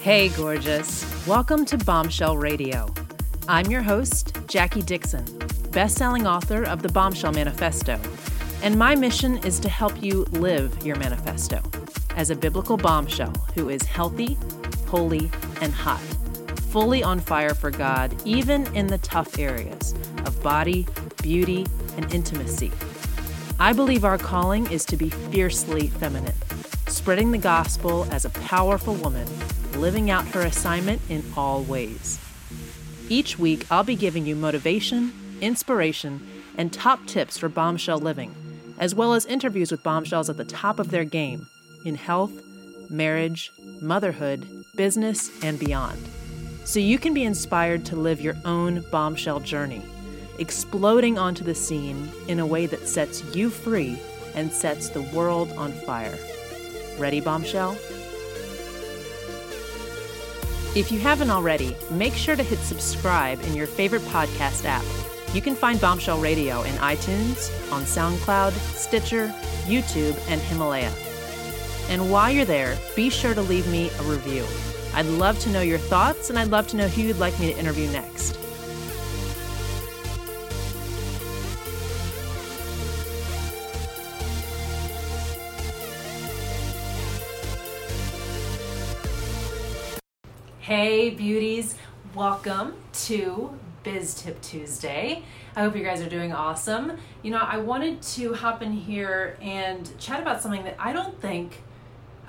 Hey, gorgeous. Welcome to Bombshell Radio. I'm your host, Jackie Dixon, best-selling author of the Bombshell Manifesto. And my mission is to help you live your manifesto as a biblical bombshell who is healthy, holy, and hot, fully on fire for God, even in the tough areas of body, beauty, and intimacy. I believe our calling is to be fiercely feminine, spreading the gospel as a powerful woman living out her assignment in all ways. Each week, I'll be giving you motivation, inspiration, and top tips for bombshell living, as well as interviews with bombshells at the top of their game in health, marriage, motherhood, business, and beyond. So you can be inspired to live your own bombshell journey, exploding onto the scene in a way that sets you free and sets the world on fire. Ready, bombshell? If you haven't already, make sure to hit subscribe in your favorite podcast app. You can find Bombshell Radio in iTunes, on SoundCloud, Stitcher, YouTube, and Himalaya. And while you're there, be sure to leave me a review. I'd love to know your thoughts, and I'd love to know who you'd like me to interview next. Hey, beauties, welcome to Biz Tip Tuesday. I hope you guys are doing awesome. You know, I wanted to hop in here and chat about something that I don't think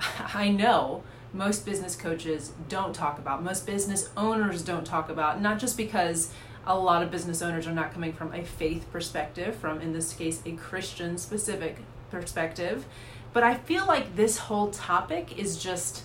I know most business coaches don't talk about, most business owners don't talk about, not just because a lot of business owners are not coming from a faith perspective, from in this case, a Christian specific perspective, but I feel like this whole topic is just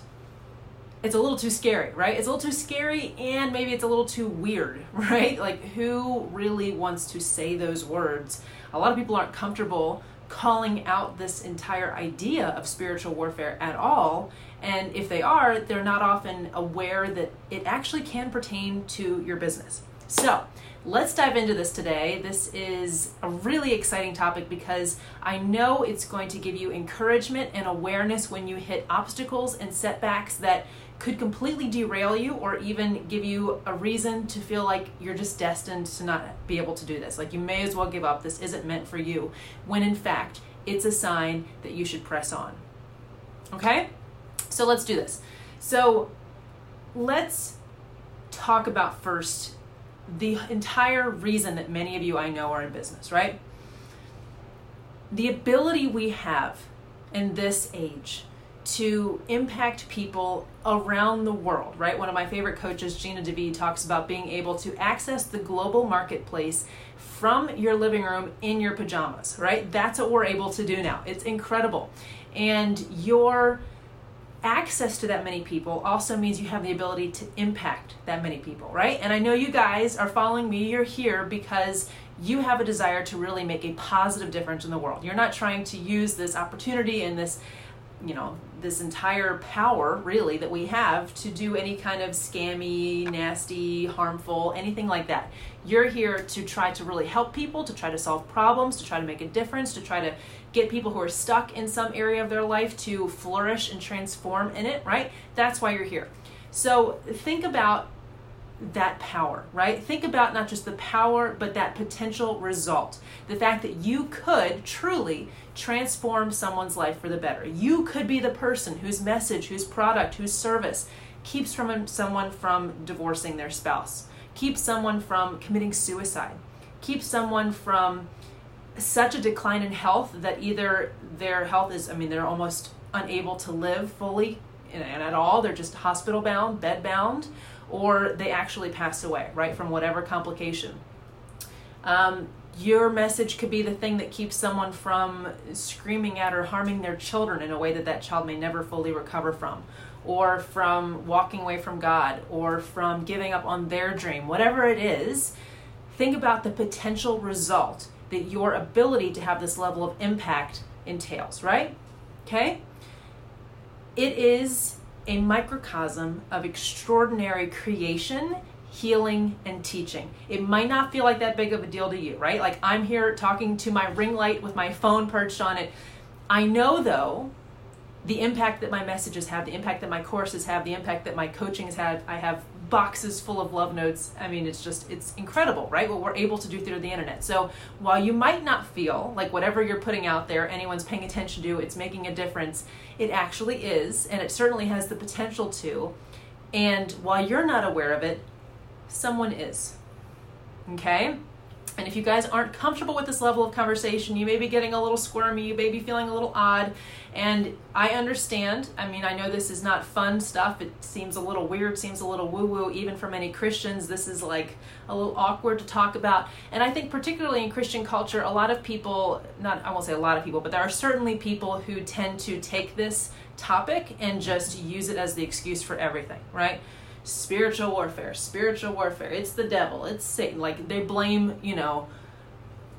it's a little too scary, right? It's a little too scary and maybe it's a little too weird, right? Like, who really wants to say those words? A lot of people aren't comfortable calling out this entire idea of spiritual warfare at all. And if they are, they're not often aware that it actually can pertain to your business. So, let's dive into this today. This is a really exciting topic because I know it's going to give you encouragement and awareness when you hit obstacles and setbacks that could completely derail you or even give you a reason to feel like you're just destined to not be able to do this. Like you may as well give up. This isn't meant for you. When in fact, it's a sign that you should press on. Okay? So let's do this. So let's talk about first the entire reason that many of you I know are in business, right? The ability we have in this age to impact people around the world, right? One of my favorite coaches, Gina DeVee, talks about being able to access the global marketplace from your living room in your pajamas, right? That's what we're able to do now. It's incredible. And your access to that many people also means you have the ability to impact that many people, right? And I know you guys are following me, you're here because you have a desire to really make a positive difference in the world. You're not trying to use this opportunity and this you know this entire power really that we have to do any kind of scammy nasty harmful anything like that. You're here to try to really help people to try to solve problems to try to make a difference to try to get people who are stuck in some area of their life to flourish and transform in it right? That's why you're here. So think about that power, right? Think about not just the power, but that potential result. The fact that you could truly transform someone's life for the better. You could be the person whose message, whose product, whose service keeps from someone from divorcing their spouse, keeps someone from committing suicide, keeps someone from such a decline in health that either their health is, I mean, they're almost unable to live fully and at all, they're just hospital bound, bed bound, or they actually pass away, right, from whatever complication. Um, your message could be the thing that keeps someone from screaming at or harming their children in a way that that child may never fully recover from or from walking away from God or from giving up on their dream. Whatever it is think about the potential result that your ability to have this level of impact entails right? Okay? It is a microcosm of extraordinary creation healing, and teaching. It might not feel like that big of a deal to you, right? Like I'm here talking to my ring light with my phone perched on it. I know though the impact that my messages have, the impact that my courses have, the impact that my coaching has had. I have boxes full of love notes. I mean, it's just, it's incredible, right? What we're able to do through the internet. So while you might not feel like whatever you're putting out there, anyone's paying attention to, it's making a difference, it actually is, and it certainly has the potential to. And while you're not aware of it, someone is. Okay? And if you guys aren't comfortable with this level of conversation, you may be getting a little squirmy, you may be feeling a little odd. And I understand. I mean, I know this is not fun stuff. It seems a little weird, seems a little woo woo, even for many Christians. This is like a little awkward to talk about. And I think, particularly in Christian culture, a lot of people, not, I won't say a lot of people, but there are certainly people who tend to take this topic and just use it as the excuse for everything, right? Spiritual warfare, spiritual warfare. It's the devil, it's Satan. Like they blame, you know,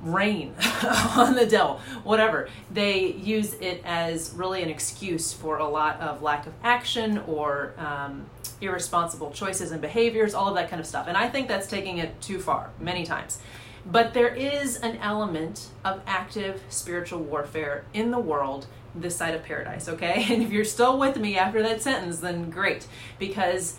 rain on the devil, whatever. They use it as really an excuse for a lot of lack of action or um, irresponsible choices and behaviors, all of that kind of stuff. And I think that's taking it too far many times. But there is an element of active spiritual warfare in the world this side of paradise, okay? And if you're still with me after that sentence, then great. Because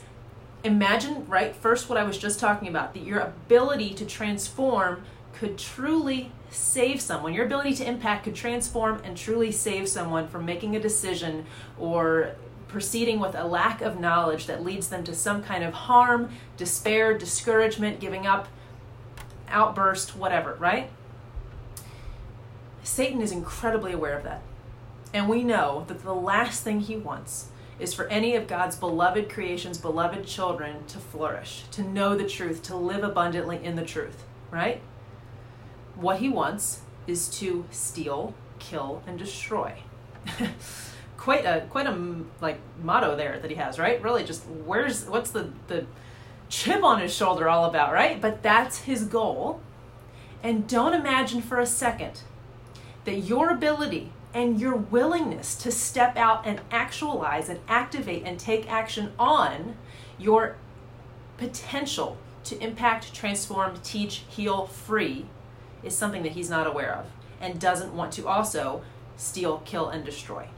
imagine, right, first what I was just talking about, that your ability to transform could truly save someone. Your ability to impact could transform and truly save someone from making a decision or proceeding with a lack of knowledge that leads them to some kind of harm, despair, discouragement, giving up, outburst, whatever, right? Satan is incredibly aware of that. And we know that the last thing he wants is for any of God's beloved creations, beloved children to flourish, to know the truth, to live abundantly in the truth, right? What he wants is to steal, kill, and destroy. quite a quite a like motto there that he has, right? Really, just where's what's the the chip on his shoulder all about, right? But that's his goal. And don't imagine for a second that your ability and your willingness to step out and actualize and activate and take action on your potential to impact, transform, teach, heal, free is something that he's not aware of and doesn't want to also steal, kill, and destroy.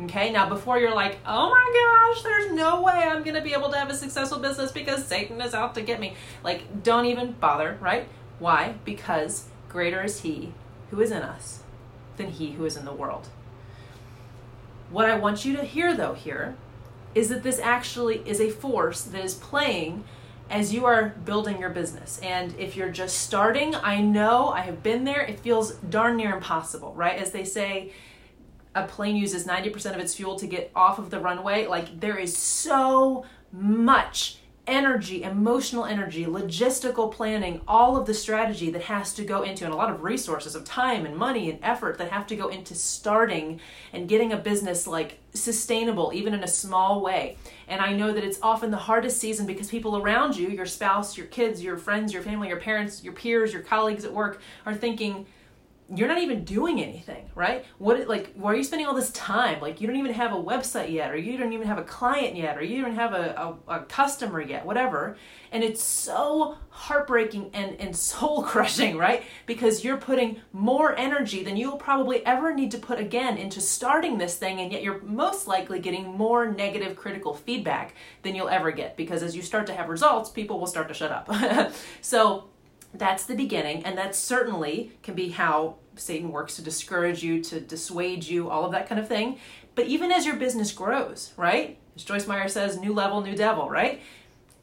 Okay, now before you're like, oh my gosh, there's no way I'm gonna be able to have a successful business because Satan is out to get me. Like, don't even bother, right? Why? Because greater is he who is in us than he who is in the world. What I want you to hear, though, here is that this actually is a force that is playing as you are building your business. And if you're just starting, I know I have been there, it feels darn near impossible, right? As they say, a plane uses 90% of its fuel to get off of the runway. Like, there is so much energy, emotional energy, logistical planning, all of the strategy that has to go into, and a lot of resources of time and money and effort that have to go into starting and getting a business like sustainable, even in a small way. And I know that it's often the hardest season because people around you, your spouse, your kids, your friends, your family, your parents, your peers, your colleagues at work, are thinking, you're not even doing anything, right? What like why are you spending all this time? Like you don't even have a website yet, or you don't even have a client yet, or you don't have a, a, a customer yet, whatever. And it's so heartbreaking and, and soul crushing, right? Because you're putting more energy than you'll probably ever need to put again into starting this thing, and yet you're most likely getting more negative critical feedback than you'll ever get. Because as you start to have results, people will start to shut up. so that's the beginning, and that certainly can be how Satan works to discourage you, to dissuade you, all of that kind of thing. But even as your business grows, right? As Joyce Meyer says, new level, new devil, right?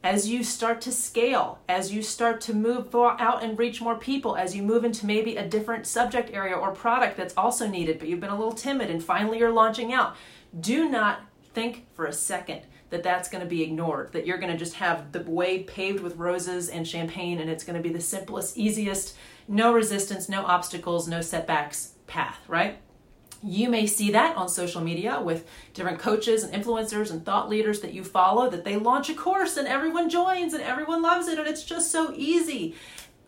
As you start to scale, as you start to move out and reach more people, as you move into maybe a different subject area or product that's also needed, but you've been a little timid and finally you're launching out, do not think for a second that that's going to be ignored, that you're going to just have the way paved with roses and champagne and it's going to be the simplest, easiest, no resistance, no obstacles, no setbacks path, right? You may see that on social media with different coaches and influencers and thought leaders that you follow that they launch a course and everyone joins and everyone loves it and it's just so easy.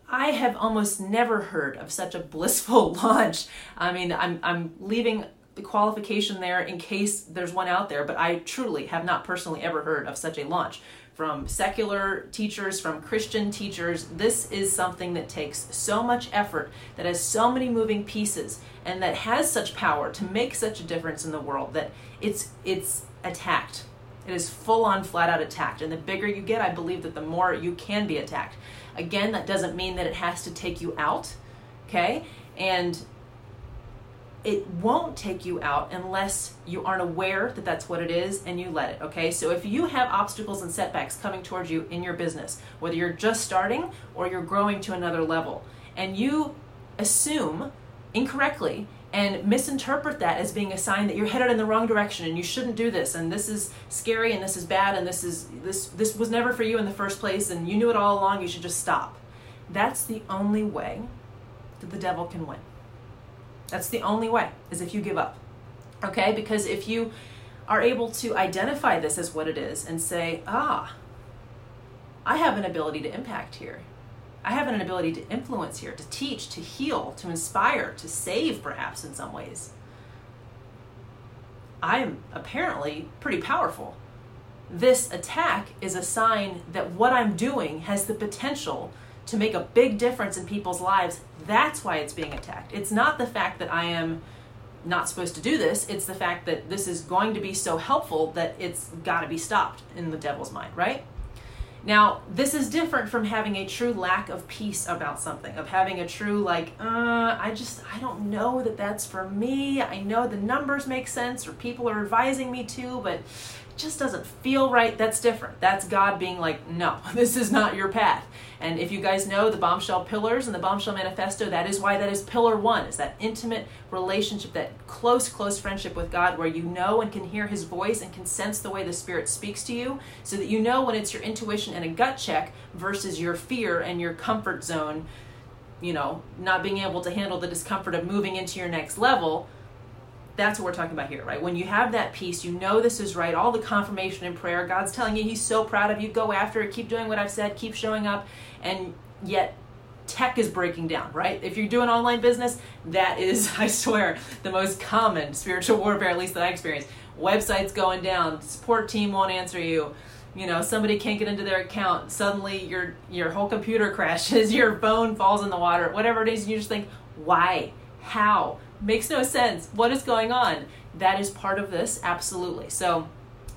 I have almost never heard of such a blissful launch. I mean, I'm, I'm leaving the qualification there in case there's one out there, but I truly have not personally ever heard of such a launch. From secular teachers, from Christian teachers, this is something that takes so much effort, that has so many moving pieces, and that has such power to make such a difference in the world that it's it's attacked. It is full on, flat out attacked. And the bigger you get, I believe that the more you can be attacked. Again, that doesn't mean that it has to take you out, okay? And it won't take you out unless you aren't aware that that's what it is and you let it, okay? So if you have obstacles and setbacks coming towards you in your business, whether you're just starting or you're growing to another level, and you assume incorrectly and misinterpret that as being a sign that you're headed in the wrong direction and you shouldn't do this and this is scary and this is bad and this is this this was never for you in the first place and you knew it all along, you should just stop. That's the only way that the devil can win. That's the only way, is if you give up. Okay? Because if you are able to identify this as what it is and say, ah, I have an ability to impact here. I have an ability to influence here, to teach, to heal, to inspire, to save, perhaps in some ways. I am apparently pretty powerful. This attack is a sign that what I'm doing has the potential to make a big difference in people's lives, that's why it's being attacked. It's not the fact that I am not supposed to do this, it's the fact that this is going to be so helpful that it's got to be stopped in the devil's mind, right? Now, this is different from having a true lack of peace about something, of having a true, like, uh, I just, I don't know that that's for me. I know the numbers make sense or people are advising me to, but just doesn't feel right, that's different. That's God being like, no, this is not your path. And if you guys know the bombshell pillars and the bombshell manifesto, that is why that is pillar one, is that intimate relationship, that close, close friendship with God where you know and can hear his voice and can sense the way the Spirit speaks to you so that you know when it's your intuition and a gut check versus your fear and your comfort zone, you know, not being able to handle the discomfort of moving into your next level that's what we're talking about here, right? When you have that peace, you know this is right, all the confirmation in prayer, God's telling you He's so proud of you, go after it, keep doing what I've said, keep showing up, and yet tech is breaking down, right? If you're doing online business, that is, I swear, the most common spiritual warfare, at least that I experience. Websites going down, support team won't answer you. You know, somebody can't get into their account. Suddenly, your your whole computer crashes, your phone falls in the water, whatever it is. You just think, why? How? Makes no sense. What is going on? That is part of this, absolutely. So,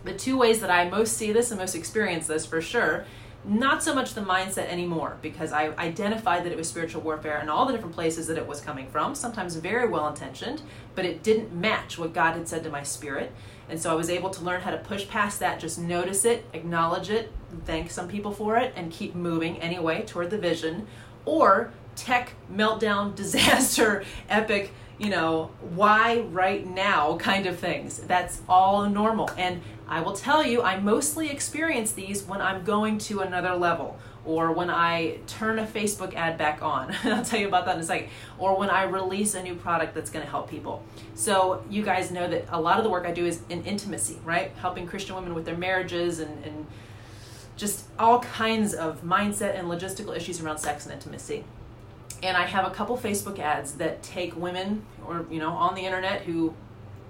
the two ways that I most see this and most experience this for sure, not so much the mindset anymore, because I identified that it was spiritual warfare and all the different places that it was coming from, sometimes very well intentioned, but it didn't match what God had said to my spirit. And so I was able to learn how to push past that, just notice it, acknowledge it, thank some people for it, and keep moving anyway toward the vision. Or tech meltdown, disaster, epic you know, why right now kind of things. That's all normal. And I will tell you, I mostly experience these when I'm going to another level or when I turn a Facebook ad back on. I'll tell you about that in a second. Or when I release a new product that's going to help people. So, you guys know that a lot of the work I do is in intimacy, right? Helping Christian women with their marriages and, and just all kinds of mindset and logistical issues around sex and intimacy and I have a couple Facebook ads that take women or you know on the internet who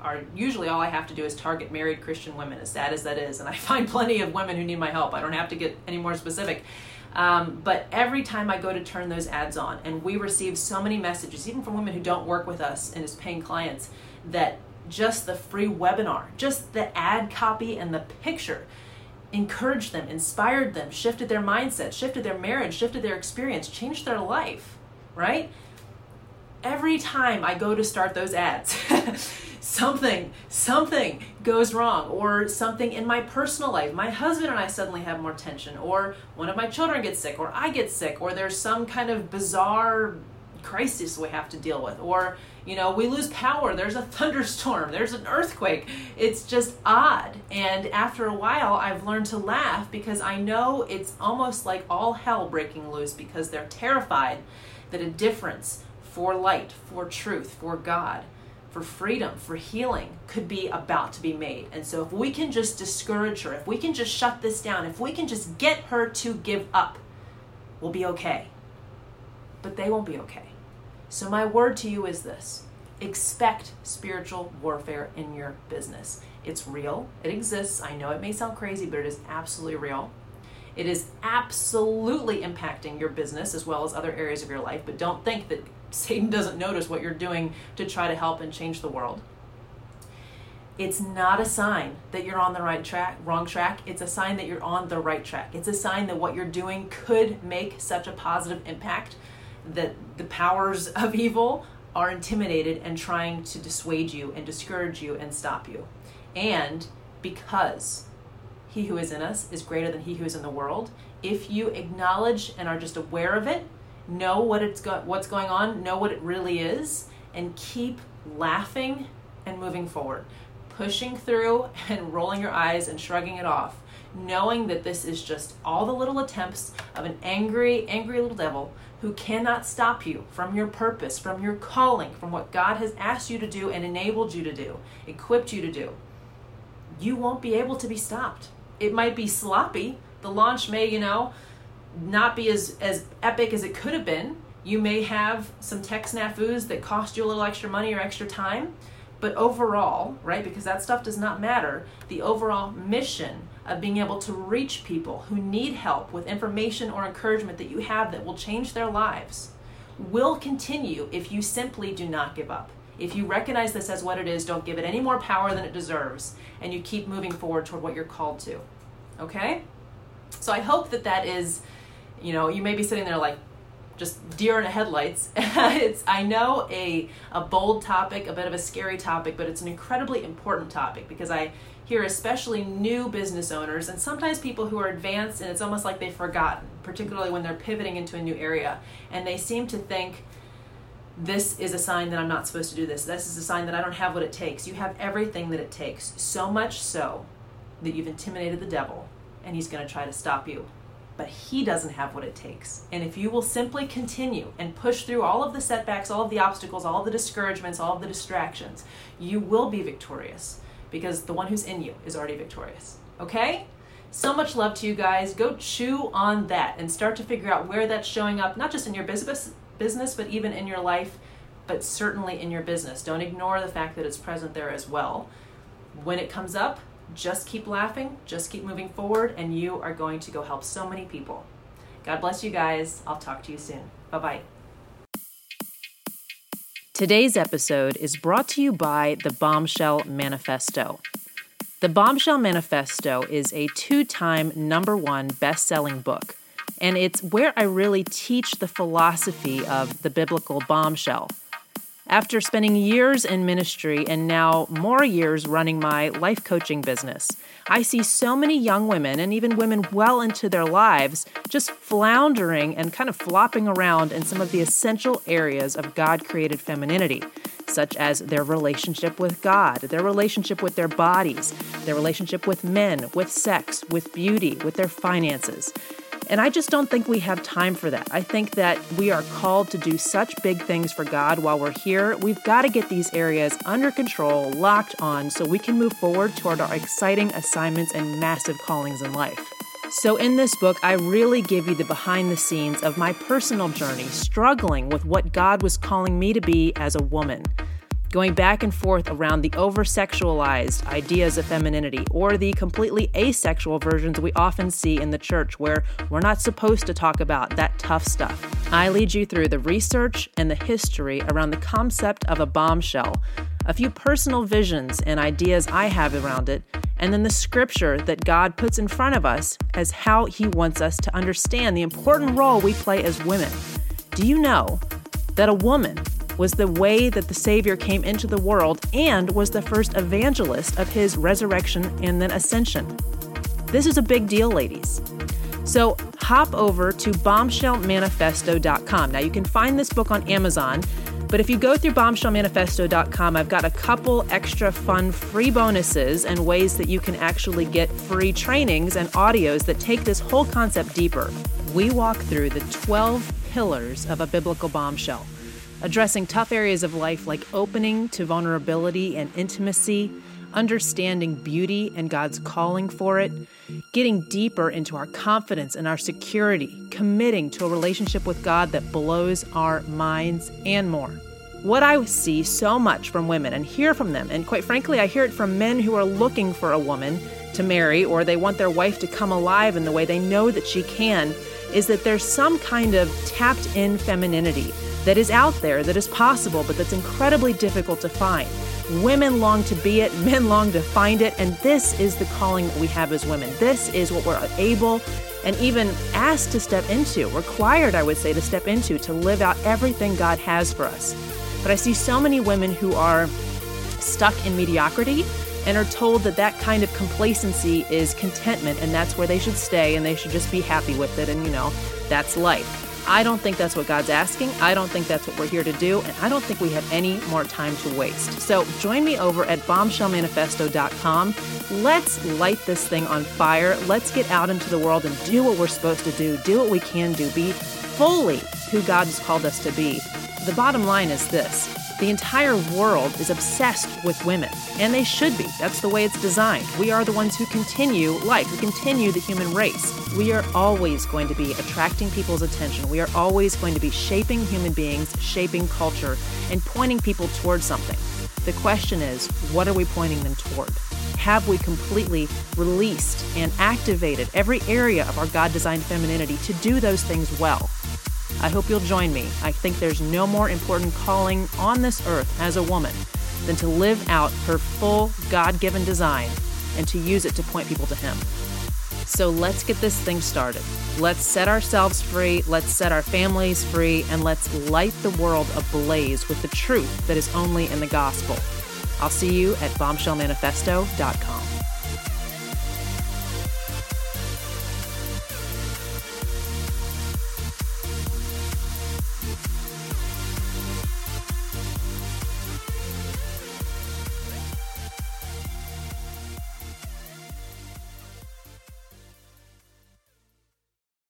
are usually all I have to do is target married Christian women, as sad as that is. And I find plenty of women who need my help. I don't have to get any more specific. Um, but every time I go to turn those ads on, and we receive so many messages, even from women who don't work with us and as paying clients, that just the free webinar, just the ad copy and the picture encouraged them, inspired them, shifted their mindset, shifted their marriage, shifted their experience, changed their life right? Every time I go to start those ads, something, something goes wrong, or something in my personal life. My husband and I suddenly have more tension, or one of my children gets sick, or I get sick, or there's some kind of bizarre crisis we have to deal with, or you know, we lose power, there's a thunderstorm, there's an earthquake. It's just odd. And after a while, I've learned to laugh because I know it's almost like all hell breaking loose because they're terrified that a difference for light, for truth, for God, for freedom, for healing could be about to be made. And so if we can just discourage her, if we can just shut this down, if we can just get her to give up, we'll be okay. But they won't be okay. So my word to you is this expect spiritual warfare in your business. It's real, it exists. I know it may sound crazy, but it is absolutely real. It is absolutely impacting your business as well as other areas of your life, but don't think that Satan doesn't notice what you're doing to try to help and change the world. It's not a sign that you're on the right track, wrong track. It's a sign that you're on the right track. It's a sign that what you're doing could make such a positive impact that the powers of evil are intimidated and trying to dissuade you and discourage you and stop you. And because he who is in us is greater than he who is in the world, if you acknowledge and are just aware of it, know what it's go- what's going on, know what it really is, and keep laughing and moving forward, pushing through and rolling your eyes and shrugging it off, knowing that this is just all the little attempts of an angry, angry little devil who cannot stop you from your purpose, from your calling, from what God has asked you to do and enabled you to do, equipped you to do. You won't be able to be stopped. It might be sloppy. The launch may, you know, not be as, as epic as it could have been. You may have some tech snafus that cost you a little extra money or extra time. But overall, right, because that stuff does not matter, the overall mission of being able to reach people who need help with information or encouragement that you have that will change their lives will continue if you simply do not give up. If you recognize this as what it is, don't give it any more power than it deserves, and you keep moving forward toward what you're called to. Okay? So I hope that that is, you know, you may be sitting there like, just deer in the headlights. it's I know a a bold topic, a bit of a scary topic, but it's an incredibly important topic because I hear especially new business owners and sometimes people who are advanced and it's almost like they've forgotten, particularly when they're pivoting into a new area and they seem to think this is a sign that I'm not supposed to do this. This is a sign that I don't have what it takes. You have everything that it takes, so much so that you've intimidated the devil and he's going to try to stop you but he doesn't have what it takes. And if you will simply continue and push through all of the setbacks, all of the obstacles, all of the discouragements, all of the distractions, you will be victorious because the one who's in you is already victorious. Okay? So much love to you guys. Go chew on that and start to figure out where that's showing up, not just in your business, business, but even in your life, but certainly in your business. Don't ignore the fact that it's present there as well. When it comes up, just keep laughing, just keep moving forward, and you are going to go help so many people. God bless you guys. I'll talk to you soon. Bye bye. Today's episode is brought to you by the Bombshell Manifesto. The Bombshell Manifesto is a two time number one best selling book, and it's where I really teach the philosophy of the biblical bombshell after spending years in ministry and now more years running my life coaching business, I see so many young women and even women well into their lives just floundering and kind of flopping around in some of the essential areas of God created femininity, such as their relationship with God, their relationship with their bodies, their relationship with men, with sex, with beauty, with their finances. And I just don't think we have time for that. I think that we are called to do such big things for God while we're here. We've got to get these areas under control, locked on, so we can move forward toward our exciting assignments and massive callings in life. So, in this book, I really give you the behind the scenes of my personal journey, struggling with what God was calling me to be as a woman going back and forth around the over sexualized ideas of femininity or the completely asexual versions we often see in the church where we're not supposed to talk about that tough stuff. I lead you through the research and the history around the concept of a bombshell, a few personal visions and ideas I have around it, and then the scripture that God puts in front of us as how He wants us to understand the important role we play as women. Do you know that a woman was the way that the Savior came into the world and was the first evangelist of his resurrection and then ascension. This is a big deal, ladies. So hop over to bombshellmanifesto.com. Now, you can find this book on Amazon, but if you go through bombshellmanifesto.com, I've got a couple extra fun free bonuses and ways that you can actually get free trainings and audios that take this whole concept deeper. We walk through the 12 pillars of a biblical bombshell addressing tough areas of life like opening to vulnerability and intimacy, understanding beauty and God's calling for it, getting deeper into our confidence and our security, committing to a relationship with God that blows our minds, and more. What I see so much from women and hear from them, and quite frankly, I hear it from men who are looking for a woman to marry or they want their wife to come alive in the way they know that she can, is that there's some kind of tapped in femininity that is out there, that is possible, but that's incredibly difficult to find. Women long to be it, men long to find it, and this is the calling that we have as women. This is what we're able and even asked to step into, required, I would say, to step into, to live out everything God has for us. But I see so many women who are stuck in mediocrity and are told that that kind of complacency is contentment and that's where they should stay and they should just be happy with it and you know that's life i don't think that's what god's asking. I don't think that's what we're here to do and i don't think we have any more time to waste. So join me over at bombshellmanifesto.com let's light this thing on fire. Let's get out into the world and do what we're supposed to do do what we can do. Be fully who god has called us to be. The bottom line is this the entire world is obsessed with women, and they should be. That's the way it's designed. We are the ones who continue life, who continue the human race. We are always going to be attracting people's attention. We are always going to be shaping human beings, shaping culture, and pointing people towards something. The question is, what are we pointing them toward? Have we completely released and activated every area of our God designed femininity to do those things well? I hope you'll join me. I think there's no more important calling on this earth as a woman than to live out her full God given design and to use it to point people to Him. So let's get this thing started. Let's set ourselves free, let's set our families free, and let's light the world ablaze with the truth that is only in the gospel. I'll see you at bombshellmanifesto.com.